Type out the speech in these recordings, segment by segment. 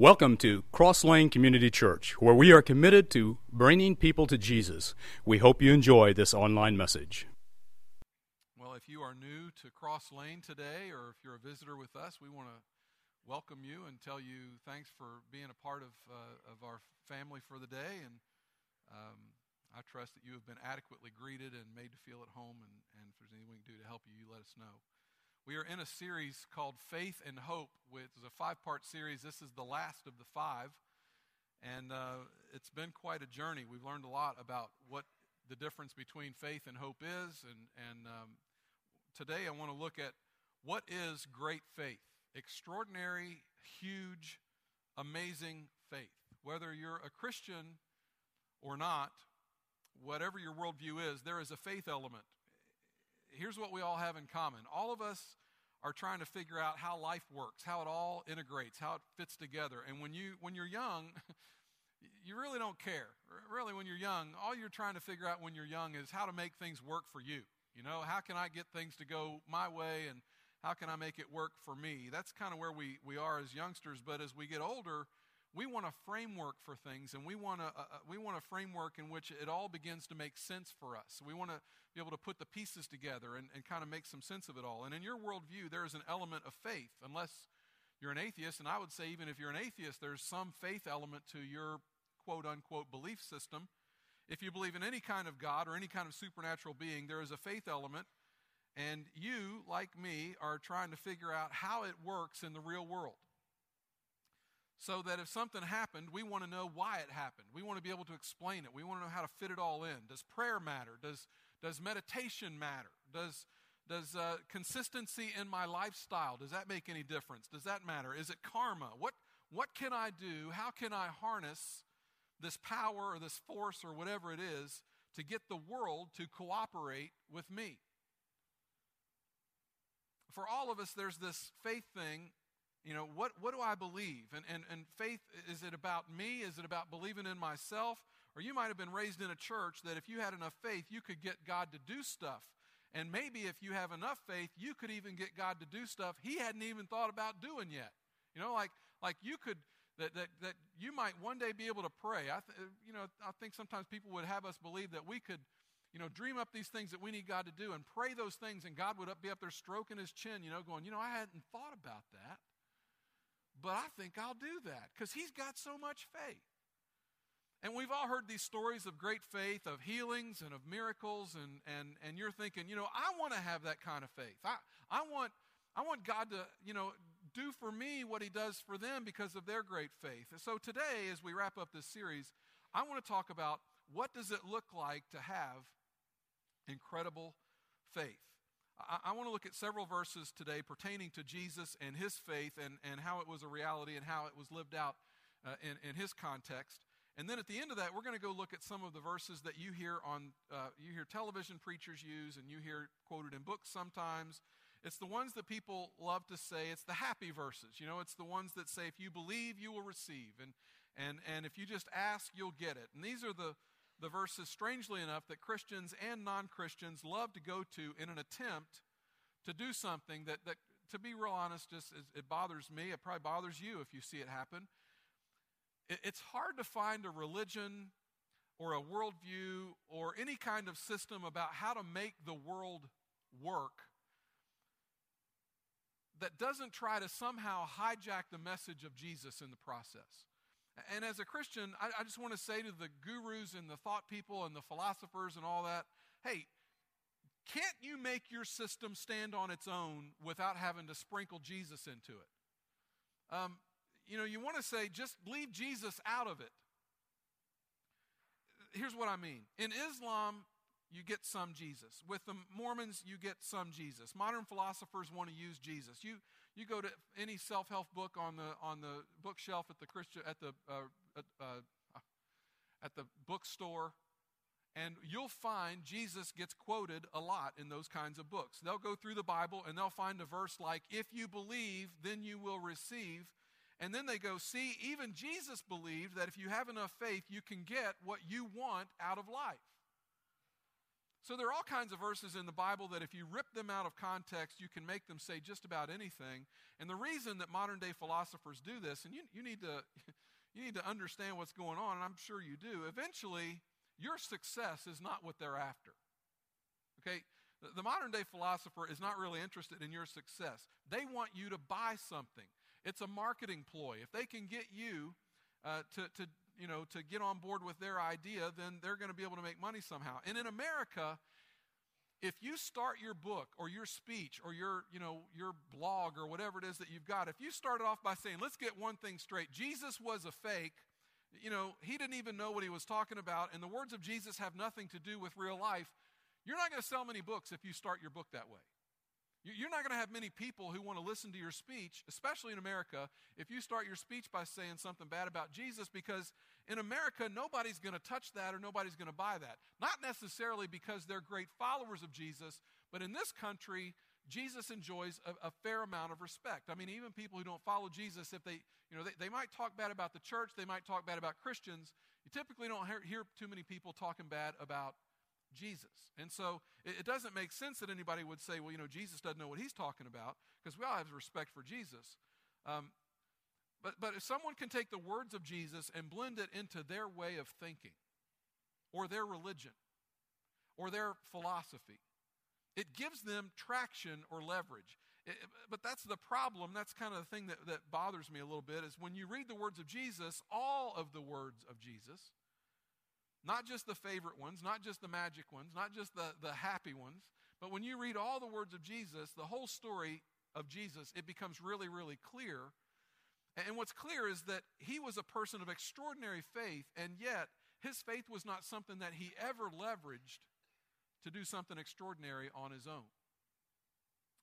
Welcome to Cross Lane Community Church, where we are committed to bringing people to Jesus. We hope you enjoy this online message. Well, if you are new to Cross Lane today, or if you're a visitor with us, we want to welcome you and tell you thanks for being a part of, uh, of our family for the day. And um, I trust that you have been adequately greeted and made to feel at home. And, and if there's anything we can do to help you, you let us know. We are in a series called Faith and Hope, which is a five part series. This is the last of the five. And uh, it's been quite a journey. We've learned a lot about what the difference between faith and hope is. And, and um, today I want to look at what is great faith extraordinary, huge, amazing faith. Whether you're a Christian or not, whatever your worldview is, there is a faith element here's what we all have in common all of us are trying to figure out how life works, how it all integrates, how it fits together. And when you when you're young, you really don't care. Really when you're young, all you're trying to figure out when you're young is how to make things work for you. You know, how can I get things to go my way and how can I make it work for me? That's kind of where we, we are as youngsters, but as we get older, we want a framework for things and we want a, a, we want a framework in which it all begins to make sense for us. We want to be able to put the pieces together and, and kind of make some sense of it all. And in your worldview there is an element of faith. Unless you're an atheist and i would say even if you're an atheist there's some faith element to your quote unquote belief system. If you believe in any kind of god or any kind of supernatural being there is a faith element. And you like me are trying to figure out how it works in the real world so that if something happened, we want to know why it happened. We want to be able to explain it. We want to know how to fit it all in. Does prayer matter? Does, does meditation matter? Does, does uh, consistency in my lifestyle, does that make any difference? Does that matter? Is it karma? What, what can I do? How can I harness this power or this force or whatever it is to get the world to cooperate with me? For all of us, there's this faith thing you know, what, what do I believe? And, and, and faith, is it about me? Is it about believing in myself? Or you might have been raised in a church that if you had enough faith, you could get God to do stuff. And maybe if you have enough faith, you could even get God to do stuff he hadn't even thought about doing yet. You know, like, like you could, that, that, that you might one day be able to pray. I th- you know, I think sometimes people would have us believe that we could, you know, dream up these things that we need God to do and pray those things, and God would up, be up there stroking his chin, you know, going, you know, I hadn't thought about that but I think I'll do that because he's got so much faith. And we've all heard these stories of great faith, of healings and of miracles, and, and, and you're thinking, you know, I want to have that kind of faith. I, I, want, I want God to, you know, do for me what he does for them because of their great faith. And so today, as we wrap up this series, I want to talk about what does it look like to have incredible faith. I, I want to look at several verses today pertaining to Jesus and his faith and, and how it was a reality and how it was lived out uh, in, in his context. And then at the end of that, we're going to go look at some of the verses that you hear on uh, you hear television preachers use and you hear quoted in books sometimes. It's the ones that people love to say. It's the happy verses. You know, it's the ones that say, if you believe, you will receive. And, and, and if you just ask, you'll get it. And these are the, the verses, strangely enough, that Christians and non Christians love to go to in an attempt to do something that, that to be real honest, just it bothers me. It probably bothers you if you see it happen. It, it's hard to find a religion or a worldview or any kind of system about how to make the world work that doesn't try to somehow hijack the message of Jesus in the process. And as a Christian, I, I just want to say to the gurus and the thought people and the philosophers and all that hey, can't you make your system stand on its own without having to sprinkle Jesus into it? Um, you know, you want to say just leave Jesus out of it. Here's what I mean. In Islam, you get some Jesus. With the Mormons, you get some Jesus. Modern philosophers want to use Jesus. You you go to any self-help book on the on the bookshelf at the Christian at the uh, at, uh, at the bookstore, and you'll find Jesus gets quoted a lot in those kinds of books. They'll go through the Bible and they'll find a verse like, "If you believe, then you will receive." And then they go, "See, even Jesus believed that if you have enough faith, you can get what you want out of life." So there are all kinds of verses in the Bible that if you rip them out of context, you can make them say just about anything. And the reason that modern day philosophers do this, and you, you, need to, you need to understand what's going on, and I'm sure you do, eventually your success is not what they're after. Okay? The modern day philosopher is not really interested in your success. They want you to buy something. It's a marketing ploy. If they can get you uh, to, to, you know, to get on board with their idea, then they're going to be able to make money somehow. And in America, if you start your book or your speech or your, you know, your blog or whatever it is that you've got, if you started off by saying, let's get one thing straight, Jesus was a fake, you know, he didn't even know what he was talking about, and the words of Jesus have nothing to do with real life, you're not going to sell many books if you start your book that way. You're not going to have many people who want to listen to your speech, especially in America, if you start your speech by saying something bad about Jesus, because in America, nobody's going to touch that or nobody's going to buy that. Not necessarily because they're great followers of Jesus, but in this country, Jesus enjoys a, a, fair amount of respect. I mean, even people who don't follow Jesus, if they, you know, they, they might talk bad about the church, they might talk bad about Christians. You typically don't hear, hear too many people talking bad about Jesus. And so it, it, doesn't make sense that anybody would say, well, you know, Jesus doesn't know what he's talking about, because we all have respect for Jesus. Um, but, but if someone can take the words of Jesus and blend it into their way of thinking, or their religion, or their philosophy, it gives them traction or leverage. It, but that's the problem. That's kind of the thing that, that bothers me a little bit is when you read the words of Jesus, all of the words of Jesus, not just the favorite ones, not just the magic ones, not just the, the happy ones, but when you read all the words of Jesus, the whole story of Jesus, it becomes really, really clear. And what's clear is that he was a person of extraordinary faith, and yet his faith was not something that he ever leveraged to do something extraordinary on his own.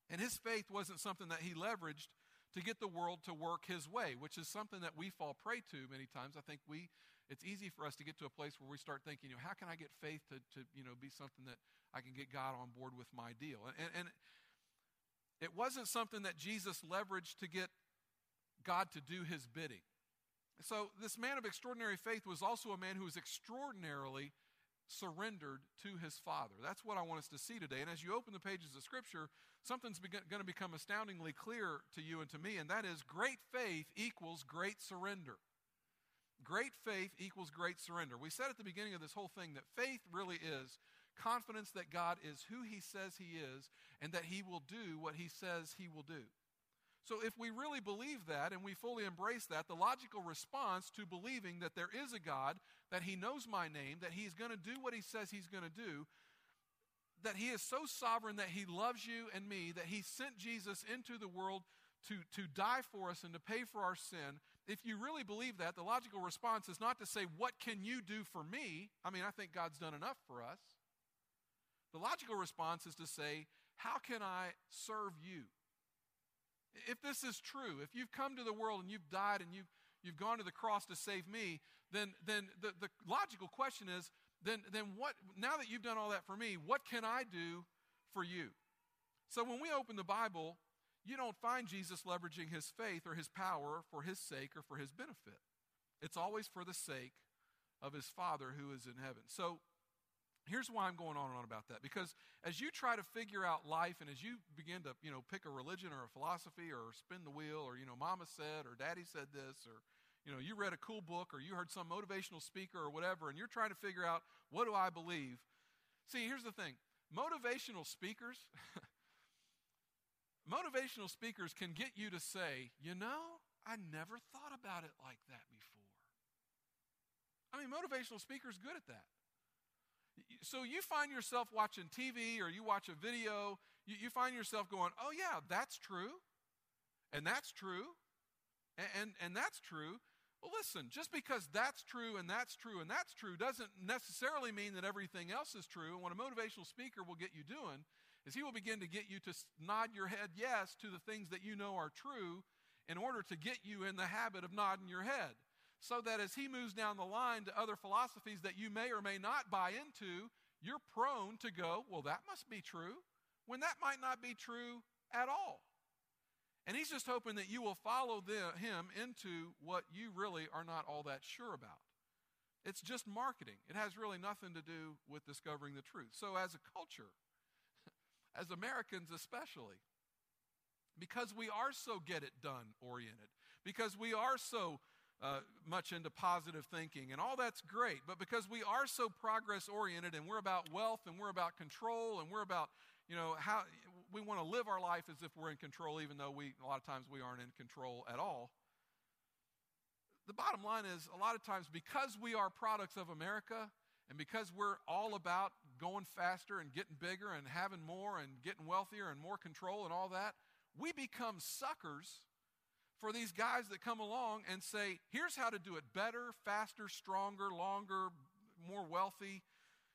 And his faith wasn't something that he leveraged to get the world to work his way, which is something that we fall prey to many times. I think we it's easy for us to get to a place where we start thinking, you know, how can I get faith to, to you know, be something that I can get God on board with my deal? And, and, it wasn't something that Jesus leveraged to get God to do his bidding. So, this man of extraordinary faith was also a man who was extraordinarily surrendered to his Father. That's what I want us to see today. And as you open the pages of Scripture, something's going to become astoundingly clear to you and to me, and that is great faith equals great surrender. Great faith equals great surrender. We said at the beginning of this whole thing that faith really is confidence that God is who he says he is and that he will do what he says he will do. So, if we really believe that and we fully embrace that, the logical response to believing that there is a God, that He knows my name, that He's going to do what He says He's going to do, that He is so sovereign that He loves you and me, that He sent Jesus into the world to, to die for us and to pay for our sin, if you really believe that, the logical response is not to say, What can you do for me? I mean, I think God's done enough for us. The logical response is to say, How can I serve you? If this is true, if you've come to the world and you've died and you've, you've gone to the cross to save me, then, then the, the logical question is, then, then what, now that you've done all that for me, what can I do for you? So when we open the Bible, you don't find Jesus leveraging his faith or his power for his sake or for his benefit. It's always for the sake of his Father who is in heaven. So here's why I'm going on and on about that. Because as you try to figure out life and as you begin to, you know, pick a religion or a philosophy or spin the wheel or, you know, mama said or daddy said this or, you know, you read a cool book or you heard some motivational speaker or whatever and you're trying to figure out what do I believe. See, here's the thing. Motivational speakers motivational speakers can get you to say, you know, I never thought about it like that before. I mean, motivational speakers good at that. So you find yourself watching TV or you watch a video, you, you find yourself going, oh, yeah, that's true. And that's true. And, and, and that's true. Well, listen, just because that's true and that's true and that's true doesn't necessarily mean that everything else is true. And what a motivational speaker will get you doing is he will begin to get you to nod your head yes to the things that you know are true in order to get you in the habit of nodding your head. So that as he moves down the line to other philosophies that you may or may not buy into, you're prone to go, well, that must be true, when that might not be true at all. And he's just hoping that you will follow the, him into what you really are not all that sure about. It's just marketing. It has really nothing to do with discovering the truth. So, as a culture, as Americans especially, because we are so get it done oriented, because we are so uh, much into positive thinking, and all that's great. But because we are so progress oriented, and we're about wealth, and we're about control, and we're about you know how we want to live our life as if we're in control, even though we a lot of times we aren't in control at all. The bottom line is, a lot of times, because we are products of America, and because we're all about going faster and getting bigger and having more and getting wealthier and more control and all that, we become suckers for these guys that come along and say, here's how to do it better, faster, stronger, longer, more wealthy.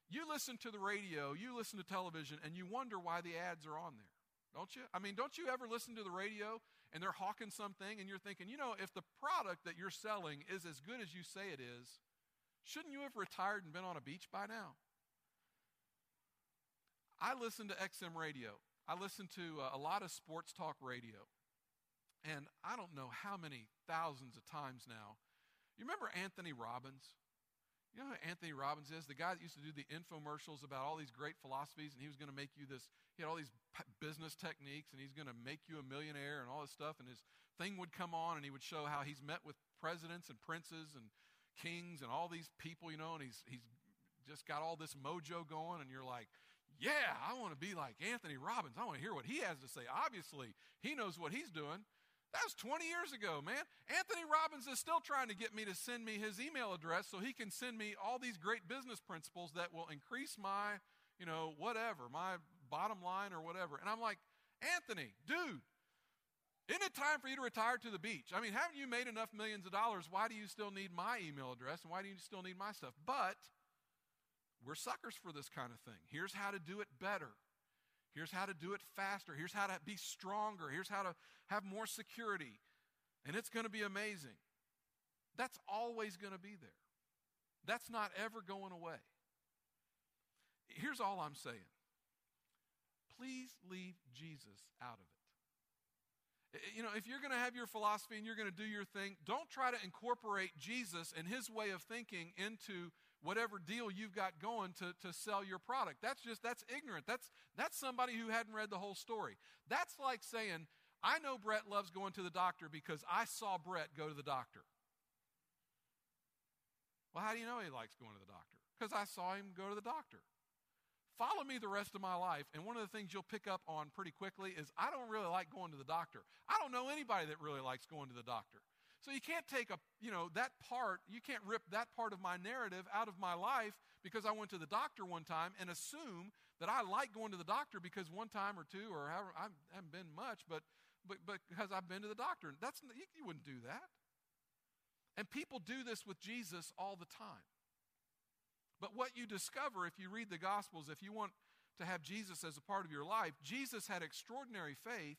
You listen to the radio, you listen to television, and you wonder why the ads are on there, don't you? I mean, don't you ever listen to the radio and they're hawking something and you're thinking, you know, if the product that you're selling is as good as you say it is, shouldn't you have retired and been on a beach by now? I listen to XM radio. I listen to uh, a lot of sports talk radio. And I don't know how many thousands of times now. You remember Anthony Robbins? You know who Anthony Robbins is? The guy that used to do the infomercials about all these great philosophies, and he was going to make you this, he had all these business techniques, and he's going to make you a millionaire and all this stuff. And his thing would come on, and he would show how he's met with presidents and princes and kings and all these people, you know, and he's, he's just got all this mojo going, and you're like, yeah, I want to be like Anthony Robbins. I want to hear what he has to say. Obviously, he knows what he's doing. That was 20 years ago, man. Anthony Robbins is still trying to get me to send me his email address so he can send me all these great business principles that will increase my, you know, whatever, my bottom line or whatever. And I'm like, Anthony, dude, isn't it time for you to retire to the beach? I mean, haven't you made enough millions of dollars? Why do you still need my email address and why do you still need my stuff? But we're suckers for this kind of thing. Here's how to do it better. Here's how to do it faster. Here's how to be stronger. Here's how to have more security. And it's going to be amazing. That's always going to be there. That's not ever going away. Here's all I'm saying please leave Jesus out of it. You know, if you're going to have your philosophy and you're going to do your thing, don't try to incorporate Jesus and his way of thinking into whatever deal you've got going to, to sell your product. That's just, that's ignorant. That's, that's somebody who hadn't read the whole story. That's like saying, I know Brett loves going to the doctor because I saw Brett go to the doctor. Well, how do you know he likes going to the doctor? Because I saw him go to the doctor. Follow me the rest of my life, and one of the things you'll pick up on pretty quickly is I don't really like going to the doctor. I don't know anybody that really likes going to the doctor. So you can't take a, you know, that part, you can't rip that part of my narrative out of my life because I went to the doctor one time and assume that I like going to the doctor because one time or two or however, I haven't been much, but, but, but because I've been to the doctor. That's, you, you wouldn't do that. And people do this with Jesus all the time. But what you discover if you read the Gospels, if you want to have Jesus as a part of your life, Jesus had extraordinary faith,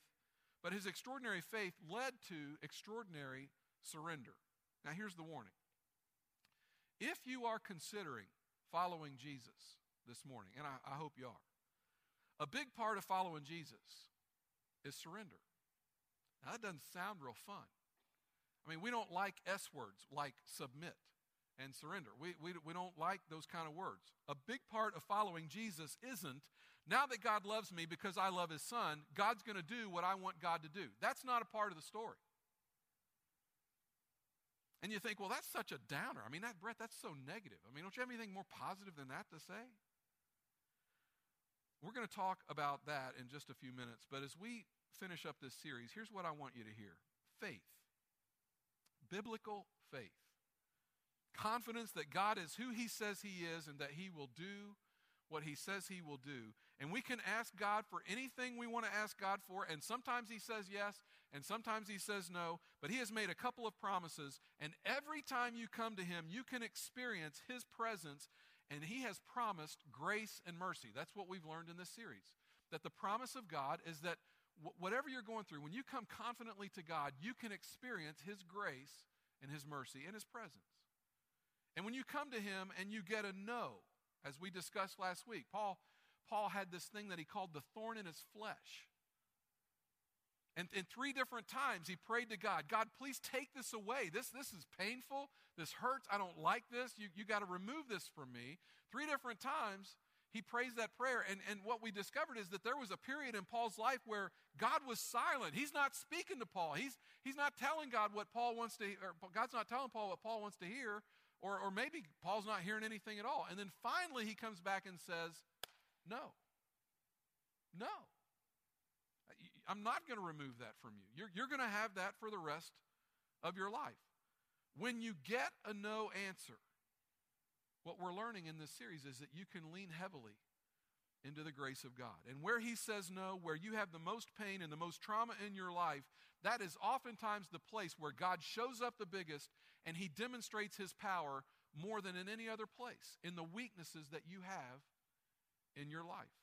but his extraordinary faith led to extraordinary surrender. Now, here's the warning. If you are considering following Jesus this morning, and I, I hope you are, a big part of following Jesus is surrender. Now, that doesn't sound real fun. I mean, we don't like S words like submit and surrender. We, we, we don't like those kind of words. A big part of following Jesus isn't now that God loves me because I love his son, God's going to do what I want God to do. That's not a part of the story. And you think, well, that's such a downer. I mean, that Brett, that's so negative. I mean, don't you have anything more positive than that to say? We're going to talk about that in just a few minutes. But as we finish up this series, here's what I want you to hear faith, biblical faith, confidence that God is who He says He is and that He will do what He says He will do. And we can ask God for anything we want to ask God for, and sometimes He says yes, and sometimes he says no, but he has made a couple of promises, and every time you come to him, you can experience his presence, and he has promised grace and mercy. That's what we've learned in this series. That the promise of God is that whatever you're going through, when you come confidently to God, you can experience his grace and his mercy and his presence. And when you come to him and you get a no, as we discussed last week, Paul, Paul had this thing that he called the thorn in his flesh And, in three different times he prayed to God, God, please take this away. This, this is painful. This hurts. I don't like this. You, you got to remove this from me. Three different times he prays that prayer. And, and what we discovered is that there was a period in Paul's life where God was silent. He's not speaking to Paul. He's, he's not telling God what Paul wants to, or God's not telling Paul what Paul wants to hear, or, or maybe Paul's not hearing anything at all. And then finally he comes back and says, No. No. I'm not going to remove that from you. You're, you're going to have that for the rest of your life. When you get a no answer, what we're learning in this series is that you can lean heavily into the grace of God. And where He says no, where you have the most pain and the most trauma in your life, that is oftentimes the place where God shows up the biggest and He demonstrates His power more than in any other place, in the weaknesses that you have in your life.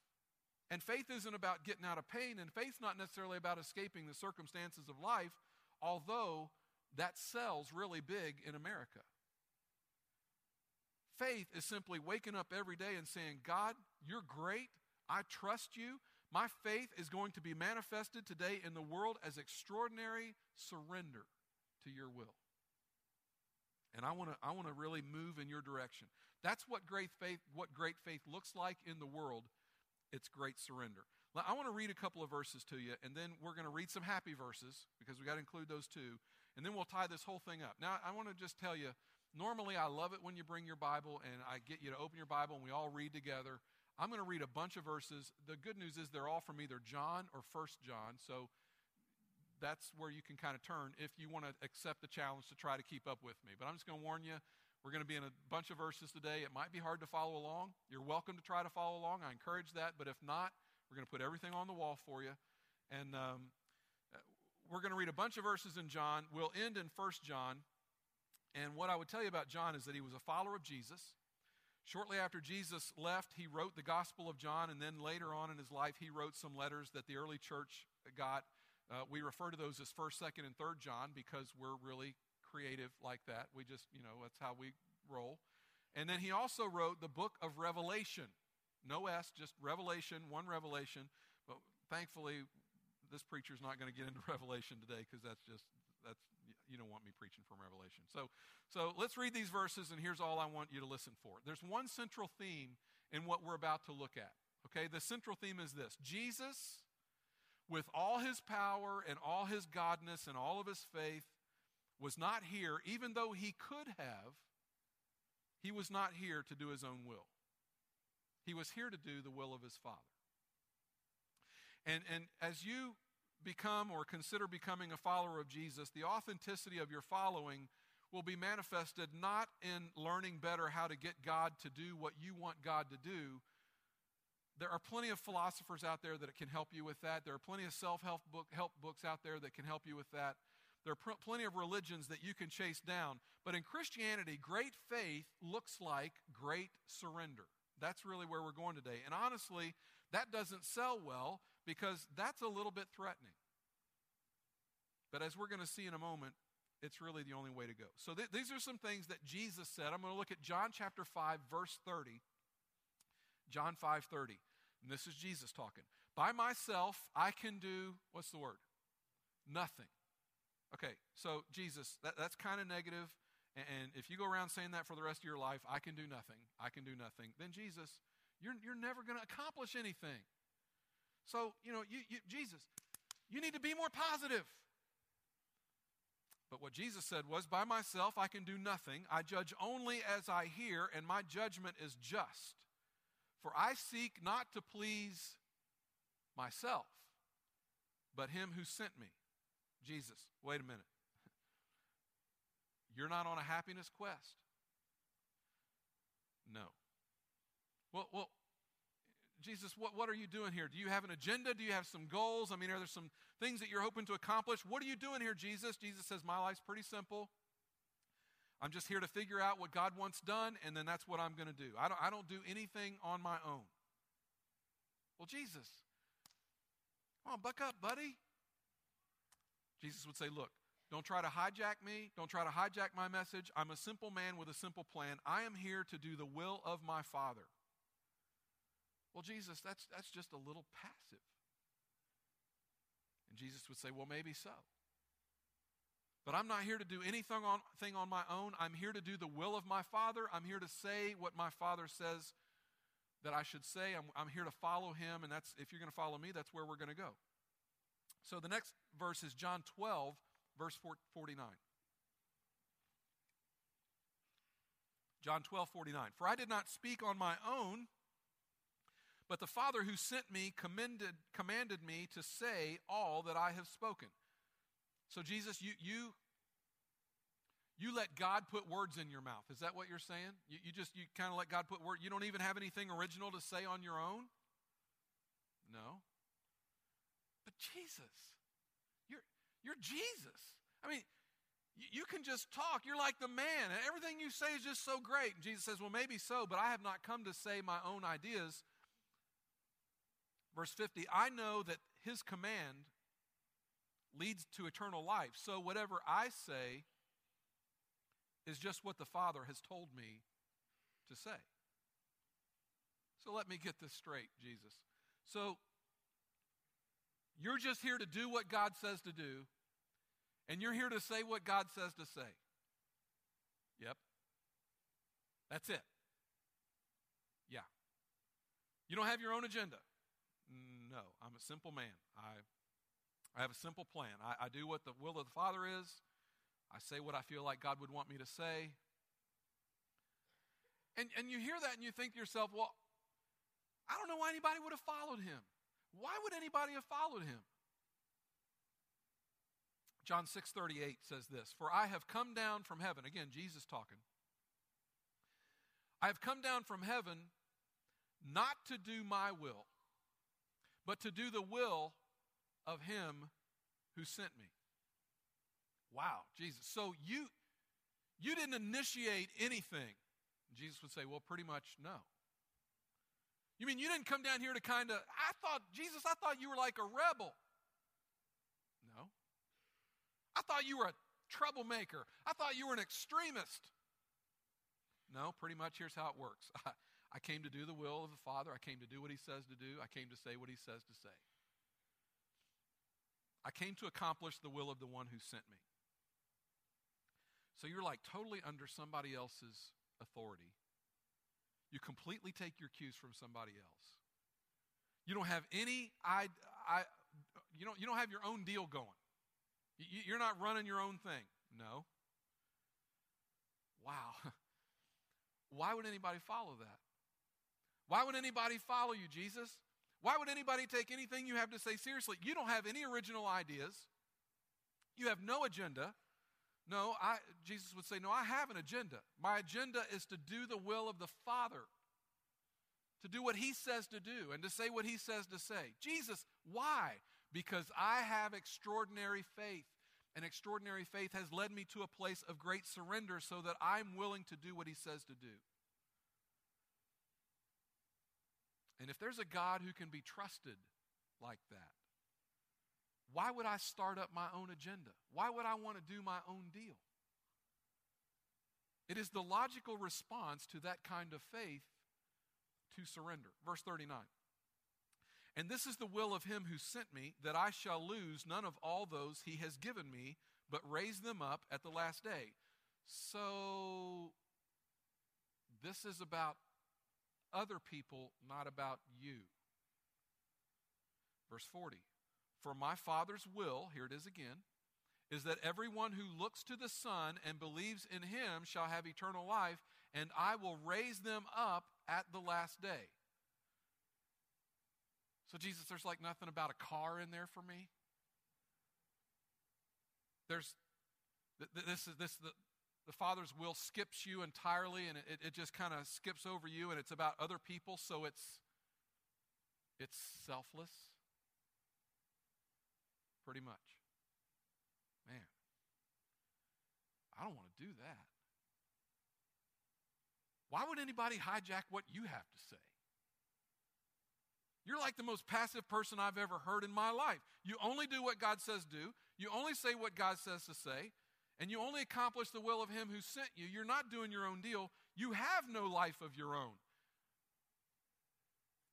And faith isn't about getting out of pain, and faith's not necessarily about escaping the circumstances of life, although that sells really big in America. Faith is simply waking up every day and saying, God, you're great. I trust you. My faith is going to be manifested today in the world as extraordinary surrender to your will. And I want to I want to really move in your direction. That's what great faith what great faith looks like in the world it's great surrender. Now, I want to read a couple of verses to you, and then we're going to read some happy verses because we got to include those too, and then we'll tie this whole thing up. Now, I want to just tell you normally I love it when you bring your Bible and I get you to open your Bible and we all read together. I'm going to read a bunch of verses. The good news is they're all from either John or First John, so that's where you can kind of turn if you want to accept the challenge to try to keep up with me. But I'm just going to warn you, we're going to be in a bunch of verses today. It might be hard to follow along. You're welcome to try to follow along. I encourage that. But if not, we're going to put everything on the wall for you. And um, we're going to read a bunch of verses in John. We'll end in First John. And what I would tell you about John is that he was a follower of Jesus. Shortly after Jesus left, he wrote the Gospel of John, and then later on in his life, he wrote some letters that the early church got. Uh, we refer to those as 1st, 2nd, and 3rd John because we're really creative like that. We just, you know, that's how we roll. And then he also wrote the book of Revelation. No S, just Revelation, one Revelation. But thankfully, this preacher's not going to get into Revelation today because that's just, that's, you don't want me preaching from Revelation. So, so let's read these verses, and here's all I want you to listen for. There's one central theme in what we're about to look at. Okay, the central theme is this Jesus, with all his power and all his godness and all of his faith, was not here, even though he could have, he was not here to do his own will. He was here to do the will of his Father. And, and as you become or consider becoming a follower of Jesus, the authenticity of your following will be manifested not in learning better how to get God to do what you want God to do. There are plenty of philosophers out there that can help you with that. There are plenty of self help book, help books out there that can help you with that. There are plenty of religions that you can chase down. But in Christianity, great faith looks like great surrender. That's really where we're going today. And honestly, that doesn't sell well because that's a little bit threatening. But as we're going to see in a moment, it's really the only way to go. So th- these are some things that Jesus said. I'm going to look at John chapter 5 verse 30. John 5:30. And this is Jesus talking. By myself I can do what's the word? Nothing. Okay, so Jesus, that, that's kind of negative. And if you go around saying that for the rest of your life, I can do nothing, I can do nothing, then Jesus, you're, you're never going to accomplish anything. So, you know, you, you, Jesus, you need to be more positive. But what Jesus said was, By myself I can do nothing. I judge only as I hear, and my judgment is just. For I seek not to please myself, but him who sent me. Jesus, wait a minute. You're not on a happiness quest. No. Well, well, Jesus, what, what are you doing here? Do you have an agenda? Do you have some goals? I mean, are there some things that you're hoping to accomplish? What are you doing here, Jesus? Jesus says, My life's pretty simple. I'm just here to figure out what God wants done, and then that's what I'm going to do. I don't, I don't do anything on my own. Well, Jesus, come on, buck up, buddy. Jesus would say, Look, don't try to hijack me. Don't try to hijack my message. I'm a simple man with a simple plan. I am here to do the will of my Father. Well, Jesus, that's, that's just a little passive. And Jesus would say, Well, maybe so. But I'm not here to do anything on, thing on my own. I'm here to do the will of my Father. I'm here to say what my Father says that I should say. I'm, I'm here to follow him, and that's if you're going to follow me, that's where we're going to go. So the next verse is John 12, verse 49. John 12, 49. For I did not speak on my own, but the Father who sent me commended, commanded me to say all that I have spoken. So, Jesus, you, you, you let God put words in your mouth. Is that what you're saying? You, you just, you kind of let God put words. You don't even have anything original to say on your own? No. But Jesus, you're, Jesus. I mean, you can just talk. You're like the man, and everything you say is just so great. And Jesus says, Well, maybe so, but I have not come to say my own ideas. Verse 50 I know that his command leads to eternal life. So whatever I say is just what the Father has told me to say. So let me get this straight, Jesus. So you're just here to do what God says to do, and you're here to say what God says to say. Yep. That's it. Yeah. You don't have your own agenda. Mm, no, I'm a simple man. I, I have a simple plan. I, I do what the will of the Father is. I say what I feel like God would want me to say. And, and you hear that and you think to yourself, well, I don't know why anybody would have followed him. Why would anybody have followed him? John 6:38 says this, "For I have come down from heaven." Again, Jesus talking. I have come down from heaven not to do my will, but to do the will of him who sent me. Wow, Jesus. So you you didn't initiate anything. Jesus would say, "Well, pretty much no." You mean you didn't come down here to kind of I thought Jesus, I thought you were like a rebel. No. I thought you were a troublemaker. I thought you were an extremist. No, pretty much here's how it works. I, came to do the will of the Father. I came to do what He says to do. I came to say what He says to say. I came to accomplish the will of the one who sent me. So you're like totally under somebody else's authority. You completely take your cues from somebody else. You don't have any I, I you don't you don't have your own deal going. You're not running your own thing. No. Wow. Why would anybody follow that? Why would anybody follow you, Jesus? Why would anybody take anything you have to say seriously? You don't have any original ideas. You have no agenda. No, I Jesus would say, "No, I have an agenda. My agenda is to do the will of the Father. To do what he says to do and to say what he says to say." Jesus, why? because I have extraordinary faith. And extraordinary faith has led me to a place of great surrender so that I'm willing to do what he says to do. And if there's a God who can be trusted like that, why would I start up my own agenda? Why would I want to do my own deal? It is the logical response to that kind of faith to surrender. Verse 39. And this is the will of him who sent me, that I shall lose none of all those he has given me, but raise them up at the last day. So, this is about other people, not about you. Verse 40 For my Father's will, here it is again, is that everyone who looks to the Son and believes in him shall have eternal life, and I will raise them up at the last day. So, Jesus, there's like nothing about a car in there for me. There's this is this the, the Father's will skips you entirely, and it, it just kind of skips over you, and it's about other people, so it's it's selfless. Pretty much. Man, I don't want to do that. Why would anybody hijack what you have to say? You're like the most passive person I've ever heard in my life. You only do what God says do, you only say what God says to say, and you only accomplish the will of Him who sent you. You're not doing your own deal. You have no life of your own.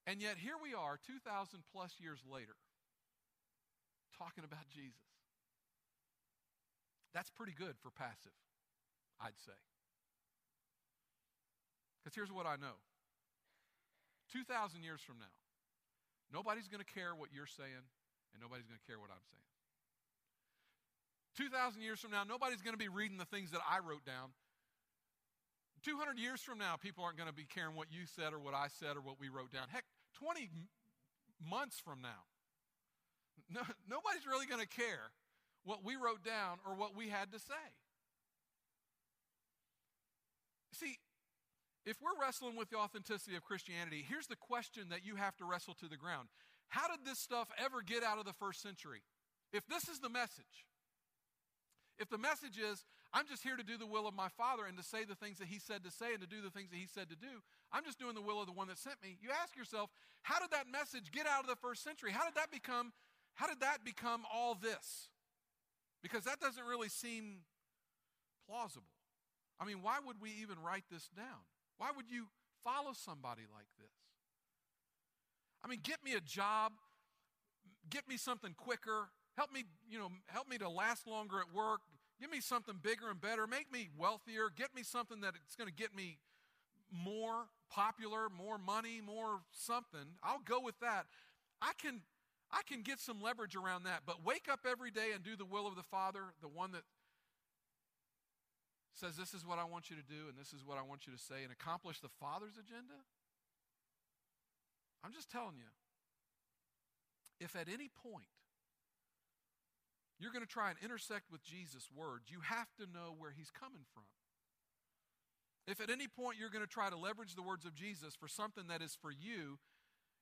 And yet, here we are, 2,000 plus years later, talking about Jesus. That's pretty good for passive, I'd say. Because here's what I know 2,000 years from now, nobody's going to care what you're saying, and nobody's going to care what I'm saying. 2,000 years from now, nobody's going to be reading the things that I wrote down. 200 years from now, people aren't going to be caring what you said or what I said or what we wrote down. Heck, 20 months from now, no, nobody's really going to care what we wrote down or what we had to say. See, if we're wrestling with the authenticity of Christianity, here's the question that you have to wrestle to the ground How did this stuff ever get out of the first century? If this is the message, if the message is, I'm just here to do the will of my Father and to say the things that He said to say and to do the things that He said to do, I'm just doing the will of the one that sent me. You ask yourself, how did that message get out of the first century? How did that become, how did that become all this? Because that doesn't really seem plausible. I mean, why would we even write this down? Why would you follow somebody like this? I mean, get me a job, get me something quicker, help me, you know, help me to last longer at work, give me something bigger and better, make me wealthier, get me something that it's going to get me more popular, more money, more something. I'll go with that. I can I can get some leverage around that, but wake up every day and do the will of the Father, the one that says, This is what I want you to do, and this is what I want you to say, and accomplish the Father's agenda? I'm just telling you, if at any point you're going to try and intersect with Jesus' words, you have to know where he's coming from. If at any point you're going to try to leverage the words of Jesus for something that is for you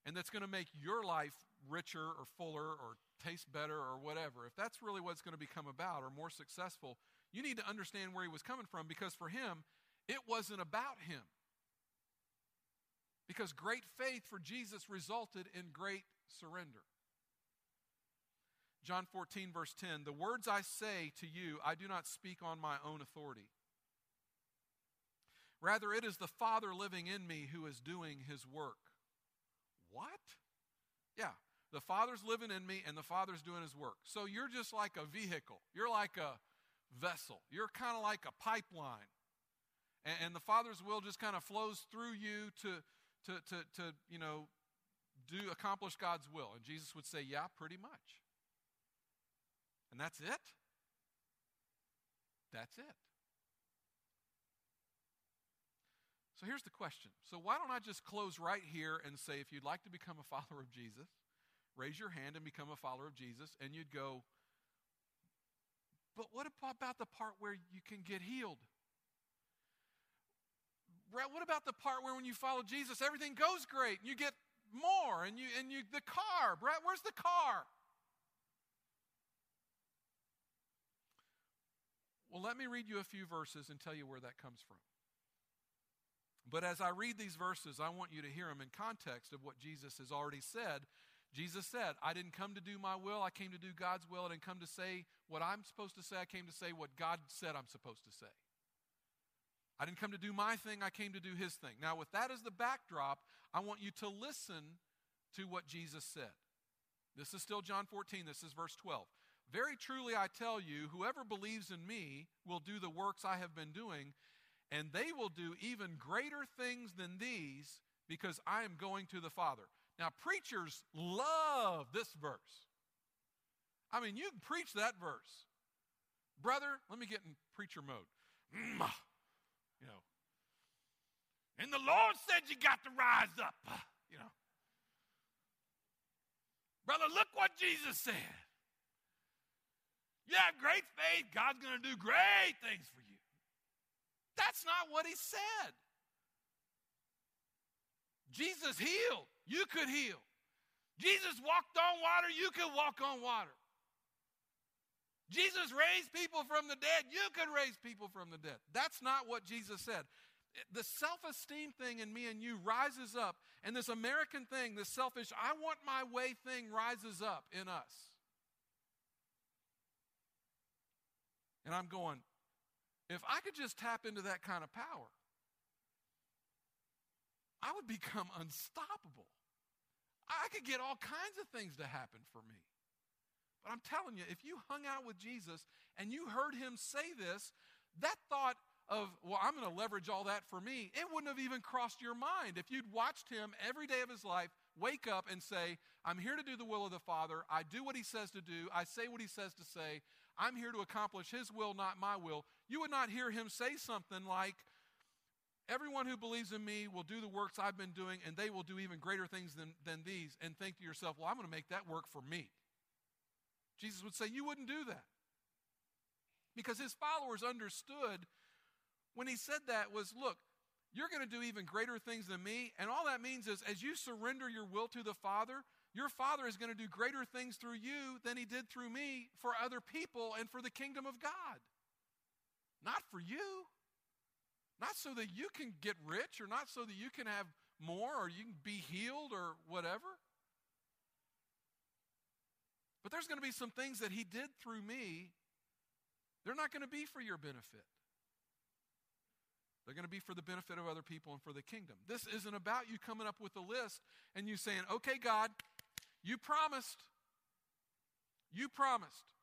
and that's going to make your life richer or fuller or taste better or whatever, if that's really what's going to become about or more successful, you need to understand where he was coming from because for him, it wasn't about him. Because great faith for Jesus resulted in great surrender. John 14, verse 10 The words I say to you, I do not speak on my own authority. Rather, it is the Father living in me who is doing his work. What? Yeah, the Father's living in me and the Father's doing his work. So you're just like a vehicle, you're like a vessel, you're kind of like a pipeline. And, and the Father's will just kind of flows through you to, to, to, to, you know, do accomplish God's will. And Jesus would say, Yeah, pretty much. And that's it? That's it. So here's the question. So why don't I just close right here and say, if you'd like to become a follower of Jesus, raise your hand and become a follower of Jesus, and you'd go, but what about the part where you can get healed? Brett, what about the part where when you follow Jesus, everything goes great and you get more and you and you the car, Brett, where's the car? Well, let me read you a few verses and tell you where that comes from. But as I read these verses, I want you to hear them in context of what Jesus has already said. Jesus said, I didn't come to do my will, I came to do God's will. I didn't come to say what I'm supposed to say, I came to say what God said I'm supposed to say. I didn't come to do my thing, I came to do his thing. Now, with that as the backdrop, I want you to listen to what Jesus said. This is still John 14, this is verse 12. Very truly I tell you, whoever believes in me will do the works I have been doing, and they will do even greater things than these because I am going to the Father. Now, preachers love this verse. I mean, you can preach that verse. Brother, let me get in preacher mode. Mm, ah, you know. And the Lord said you got to rise up. Ah, you know. Brother, look what Jesus said. You have great faith, God's going to do great things for you. That's not what he said. Jesus healed. You could heal. Jesus walked on water. You could walk on water. Jesus raised people from the dead. You could raise people from the dead. That's not what Jesus said. The self esteem thing in me and you rises up, and this American thing, this selfish, I want my way thing rises up in us. And I'm going, if I could just tap into that kind of power, I would become unstoppable. I could get all kinds of things to happen for me. But I'm telling you, if you hung out with Jesus and you heard him say this, that thought of, well, I'm going to leverage all that for me, it wouldn't have even crossed your mind. If you'd watched him every day of his life wake up and say, I'm here to do the will of the Father, I do what he says to do, I say what he says to say, I'm here to accomplish his will, not my will, you would not hear him say something like, Everyone who believes in me will do the works I've been doing, and they will do even greater things than, than these, and think to yourself, well, I'm going to make that work for me. Jesus would say, You wouldn't do that. Because his followers understood when he said that was, look, you're going to do even greater things than me. And all that means is, as you surrender your will to the Father, your Father is going to do greater things through you than he did through me for other people and for the kingdom of God. Not for you. Not so that you can get rich or not so that you can have more or you can be healed or whatever. But there's going to be some things that he did through me, they're not going to be for your benefit. They're going to be for the benefit of other people and for the kingdom. This isn't about you coming up with a list and you saying, okay, God, you promised. You promised.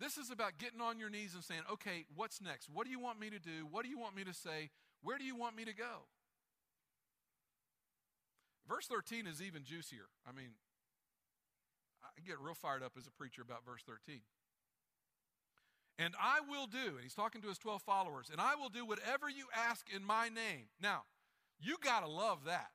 This is about getting on your knees and saying, okay, what's next? What do you want me to do? What do you want me to say? Where do you want me to go? Verse 13 is even juicier. I mean, I get real fired up as a preacher about verse 13. And I will do, and he's talking to his 12 followers, and I will do whatever you ask in my name. Now, you got to love that,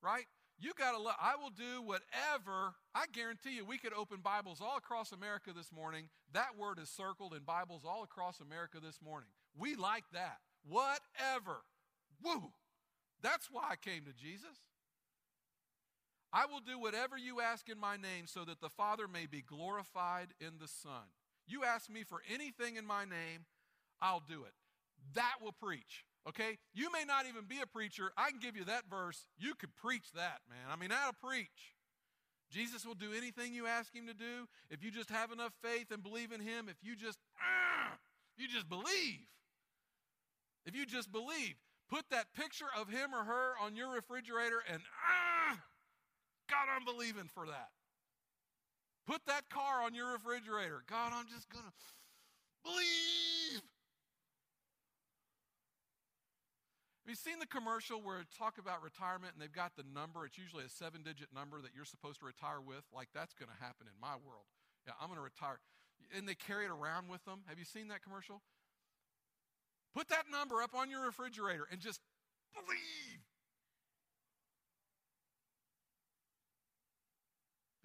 right? You got to love, I will do whatever. I guarantee you, we could open Bibles all across America this morning. That word is circled in Bibles all across America this morning. We like that. Whatever. Woo! That's why I came to Jesus. I will do whatever you ask in my name so that the Father may be glorified in the Son. You ask me for anything in my name, I'll do it. That will preach. Okay? You may not even be a preacher. I can give you that verse. You could preach that, man. I mean, that'll preach. Jesus will do anything you ask him to do if you just have enough faith and believe in him. If you just, uh, you just believe. If you just believe, put that picture of him or her on your refrigerator and, uh, God, I'm believing for that. Put that car on your refrigerator. God, I'm just going to believe. Have you seen the commercial where it talk about retirement and they've got the number? It's usually a seven digit number that you're supposed to retire with. Like, that's going to happen in my world. Yeah, I'm going to retire. And they carry it around with them. Have you seen that commercial? Put that number up on your refrigerator and just believe.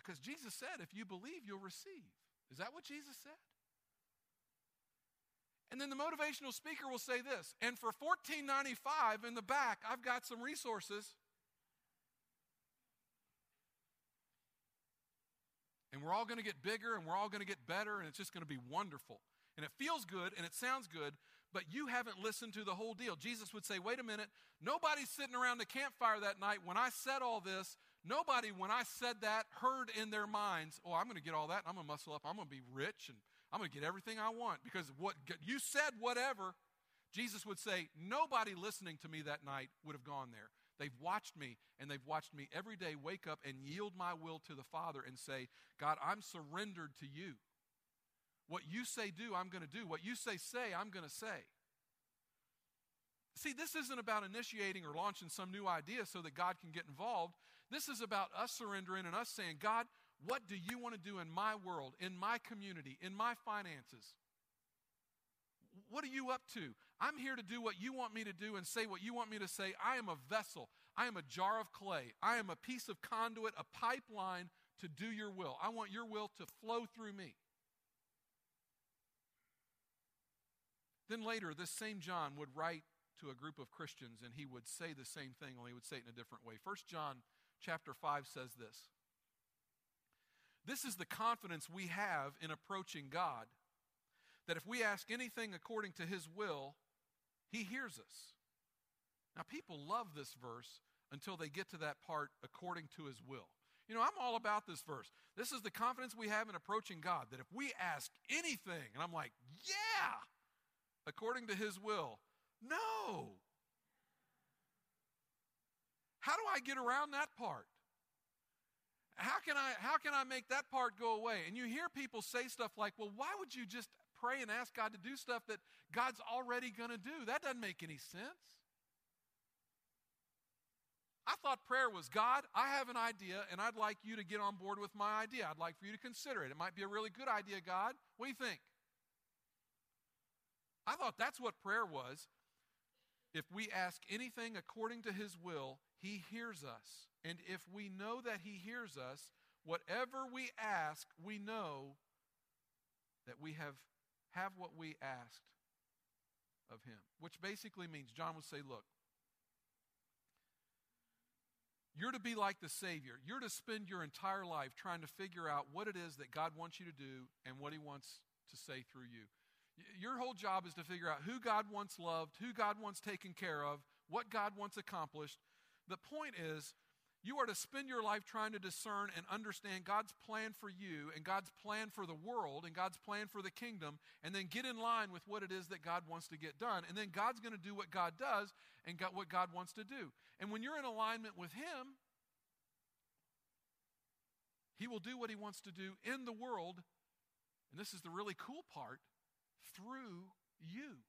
Because Jesus said, if you believe, you'll receive. Is that what Jesus said? And then the motivational speaker will say this, and for $14.95 in the back, I've got some resources. And we're all going to get bigger and we're all going to get better and it's just going to be wonderful. And it feels good and it sounds good, but you haven't listened to the whole deal. Jesus would say, wait a minute, nobody's sitting around the campfire that night when I said all this. Nobody, when I said that, heard in their minds, oh, I'm going to get all that. I'm going to muscle up. I'm going to be rich and I'm going to get everything I want because what you said, whatever. Jesus would say, nobody listening to me that night would have gone there. They've watched me and they've watched me every day wake up and yield my will to the Father and say, God, I'm surrendered to you. What you say do, I'm going to do. What you say say, I'm going to say. See, this isn't about initiating or launching some new idea so that God can get involved. This is about us surrendering and us saying, God, what do you want to do in my world, in my community, in my finances? What are you up to? I'm here to do what you want me to do and say what you want me to say. I am a vessel. I am a jar of clay. I am a piece of conduit, a pipeline to do your will. I want your will to flow through me. Then later, this same John would write to a group of Christians and he would say the same thing, only he would say it in a different way. First John chapter 5 says this. This is the confidence we have in approaching God that if we ask anything according to his will, he hears us. Now, people love this verse until they get to that part according to his will. You know, I'm all about this verse. This is the confidence we have in approaching God that if we ask anything, and I'm like, yeah, according to his will, no. How do I get around that part? How can I how can I make that part go away? And you hear people say stuff like, "Well, why would you just pray and ask God to do stuff that God's already going to do?" That doesn't make any sense. I thought prayer was God, I have an idea, and I'd like you to get on board with my idea. I'd like for you to consider it. It might be a really good idea, God. What do you think? I thought that's what prayer was. If we ask anything according to his will, he hears us. And if we know that he hears us, whatever we ask, we know that we have, have what we asked of him. Which basically means, John would say, look, you're to be like the Savior. You're to spend your entire life trying to figure out what it is that God wants you to do and what he wants to say through you. Your whole job is to figure out who God wants loved, who God wants taken care of, what God wants accomplished. The point is, you are to spend your life trying to discern and understand God's plan for you and God's plan for the world and God's plan for the kingdom, and then get in line with what it is that God wants to get done. And then God's going to do what God does and what God wants to do. And when you're in alignment with Him, He will do what He wants to do in the world. And this is the really cool part through you.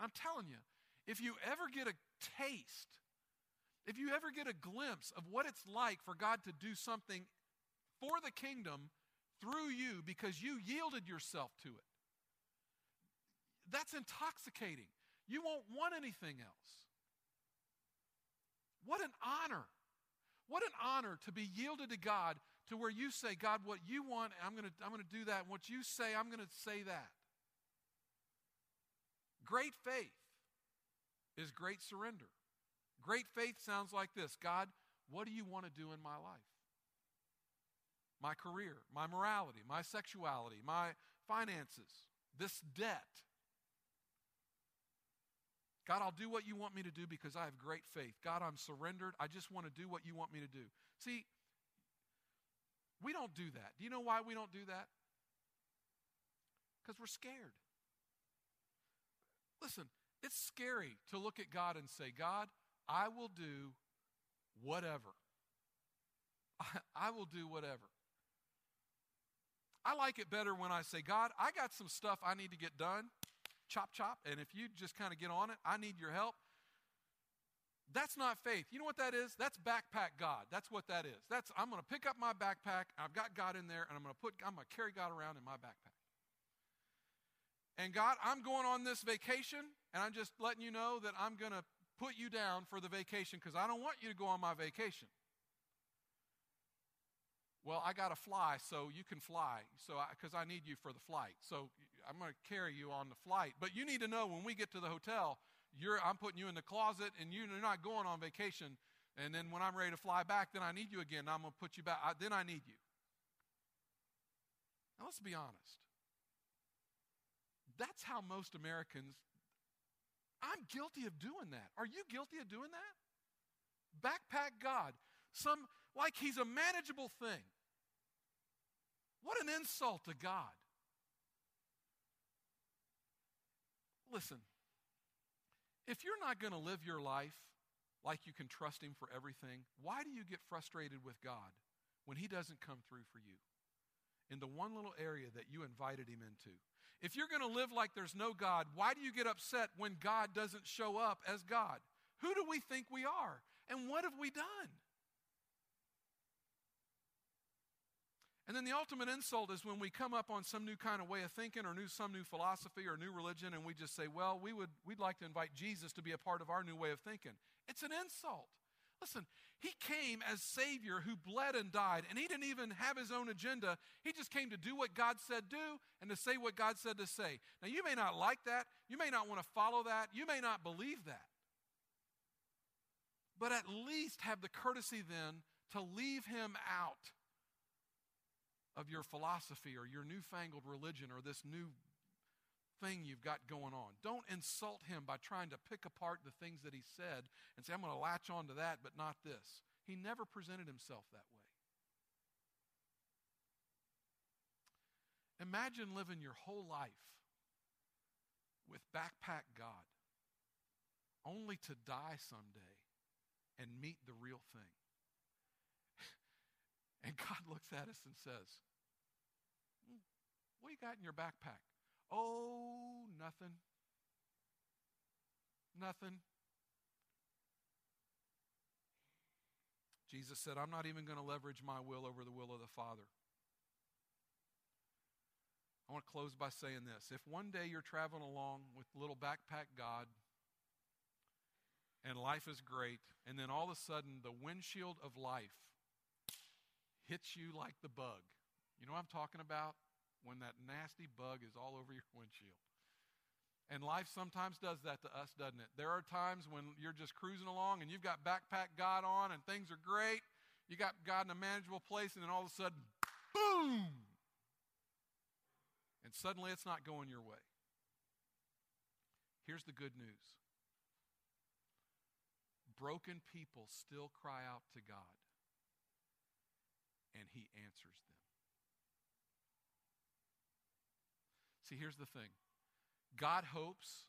I'm telling you, if you ever get a taste, if you ever get a glimpse of what it's like for God to do something for the kingdom through you because you yielded yourself to it, that's intoxicating. You won't want anything else. What an honor. What an honor to be yielded to God to where you say, God, what you want, I'm going to, I'm going to do that. What you say, I'm going to say that. Great faith is great surrender. Great faith sounds like this God, what do you want to do in my life? My career, my morality, my sexuality, my finances, this debt. God, I'll do what you want me to do because I have great faith. God, I'm surrendered. I just want to do what you want me to do. See, we don't do that. Do you know why we don't do that? Because we're scared. Listen, it's scary to look at God and say, God, I will do whatever. I, will do whatever. I like it better when I say, God, I got some stuff I need to get done. Chop, chop. And if you just kind of get on it, I need your help. That's not faith. You know what that is? That's backpack God. That's what that is. That's I'm going to pick up my backpack. I've got God in there, and I'm going to put I'm going to carry God around in my backpack. And God, I'm going on this vacation, and I'm just letting you know that I'm going to put you down for the vacation because I don't want you to go on my vacation. Well, I got to fly, so you can fly. So, because I, I, need you for the flight, so I'm going to carry you on the flight. But you need to know when we get to the hotel, I'm putting you in the closet, and you're not going on vacation. And then when I'm ready to fly back, then I need you again. I'm going to put you back. I, then I need you. Now, let's be honest. That's how most Americans, I'm guilty of doing that. Are you guilty of doing that? Backpack God, some like he's a manageable thing. What an insult to God. Listen, if you're not going to live your life like you can trust Him for everything, why do you get frustrated with God when He doesn't come through for you in the one little area that you invited Him into? If you're going to live like there's no God, why do you get upset when God doesn't show up as God? Who do we think we are? And what have we done? And then the ultimate insult is when we come up on some new kind of way of thinking or new, some new philosophy or new religion and we just say, well, we would, we'd like to invite Jesus to be a part of our new way of thinking. It's an insult. Listen, he came as Savior who bled and died, and he didn't even have his own agenda. He just came to do what God said do and to say what God said to say. Now, you may not like that. You may not want to follow that. You may not believe that. But at least have the courtesy then to leave him out of your philosophy or your newfangled religion or this new thing you've got going on. Don't insult him by trying to pick apart the things that he said and say, I'm going to latch on to that, but not this. He never presented himself that way. Imagine living your whole life with backpack God, only to die someday and meet the real thing. And God looks at us and says, hmm, What you got in your backpack? Oh, nothing. Nothing. Jesus said, I'm not even going to leverage my will over the will of the Father. I want to close by saying this. If one day you're traveling along with little backpack God and life is great, and then all of a sudden the windshield of life hits you like the bug. You know what I'm talking about? When that nasty bug is all over your windshield. And life sometimes does that to us, doesn't it? There are times when you're just cruising along and you've got backpack God on and things are great. You got God in a manageable place, and then all of a sudden, boom! And suddenly it's not going your way. Here's the good news broken people still cry out to God, and He answers them. See, here's the thing God hopes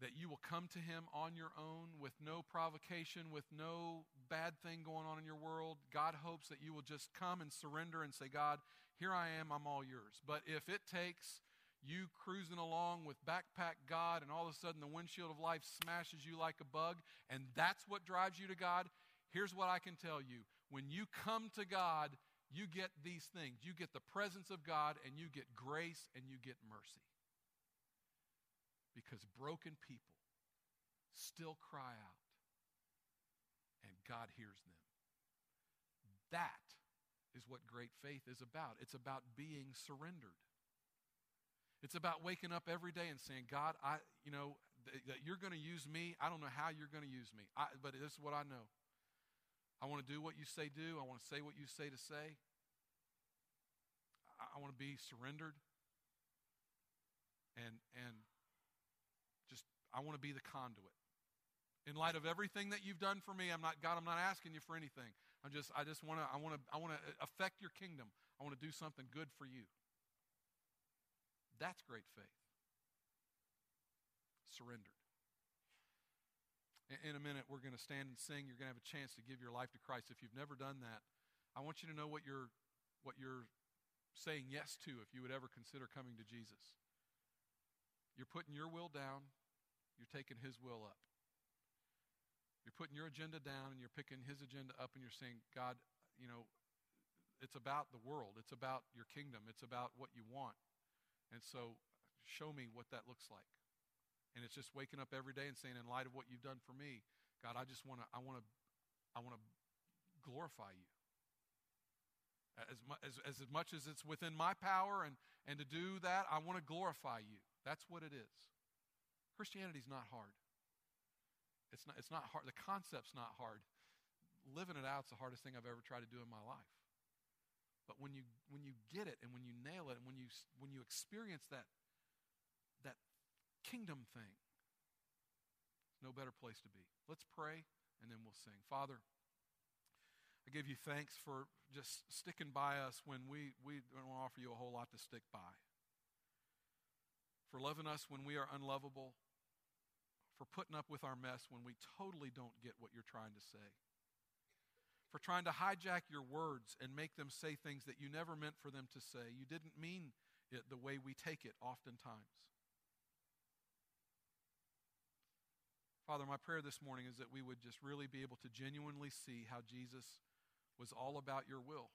that you will come to Him on your own with no provocation, with no bad thing going on in your world. God hopes that you will just come and surrender and say, God, here I am, I'm all yours. But if it takes you cruising along with backpack God and all of a sudden the windshield of life smashes you like a bug and that's what drives you to God, here's what I can tell you. When you come to God, you get these things. You get the presence of God and you get grace and you get mercy because broken people still cry out and God hears them. That is what great faith is about. It's about being surrendered. It's about waking up every day and saying, God, I, you know, th- that you're going to use me. I don't know how you're going to use me, I, but this is what I know. I want to do what you say do. I want to say what you say to say. I, want to be surrendered. And, and just, I want to be the conduit. In light of everything that you've done for me, I'm not God, I'm not asking you for anything. I'm just I just want to I want to I want to uh, affect your kingdom. I want to do something good for you. That's great faith. Surrendered. In a minute, we're going to stand and sing. You're going to have a chance to give your life to Christ. If you've never done that, I want you to know what you're, what you're saying yes to if you would ever consider coming to Jesus. You're putting your will down you're taking His will up. You're putting your agenda down and you're picking His agenda up, and you're saying, God, you know, it's about the world, it's about your kingdom, it's about what you want. And so, show me what that looks like. And it's just waking up every day and saying, in light of what you've done for me, God, I just want to, I want to, I want to glorify you. As, as, as much as it's within my power and, and to do that, I want to glorify you. That's what it is. Christianity's not hard. It's not, it's not hard. The concept's not hard. Living it out's the hardest thing I've ever tried to do in my life. But when you, when you get it and when you nail it and when you, when you experience that kingdom thing, no better place to be. Let's pray and then we'll sing. Father, I give you thanks for just sticking by us when we, we don't offer you a whole lot to stick by for loving us when we are unlovable, for putting up with our mess when we totally don't get what you're trying to say, for trying to hijack your words and make them say things that you never meant for them to say. You didn't mean it the way we take it oftentimes. Father, my prayer this morning is that we would just really be able to genuinely see how Jesus was all about your will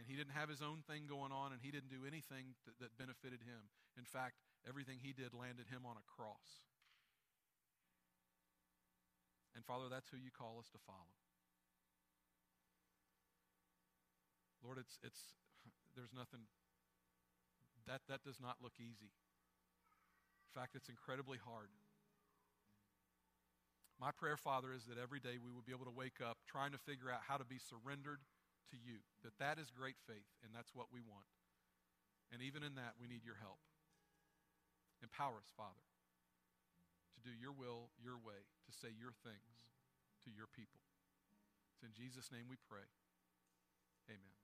and he didn't have his own thing going on, and he didn't do anything that, that benefited him. In fact, everything he did landed him on a cross. And Father, that's who you call us to follow. Lord, it's, it's, there's nothing, that, that does not look easy. In fact, it's incredibly hard. My prayer, Father, is that every day we will be able to wake up trying to figure out how to be surrendered to you. That that is great faith, and that's what we want. And even in that, we need your help. Empower us, Father, to do your will, your way, to say your things to your people. It's in Jesus' name we pray. Amen.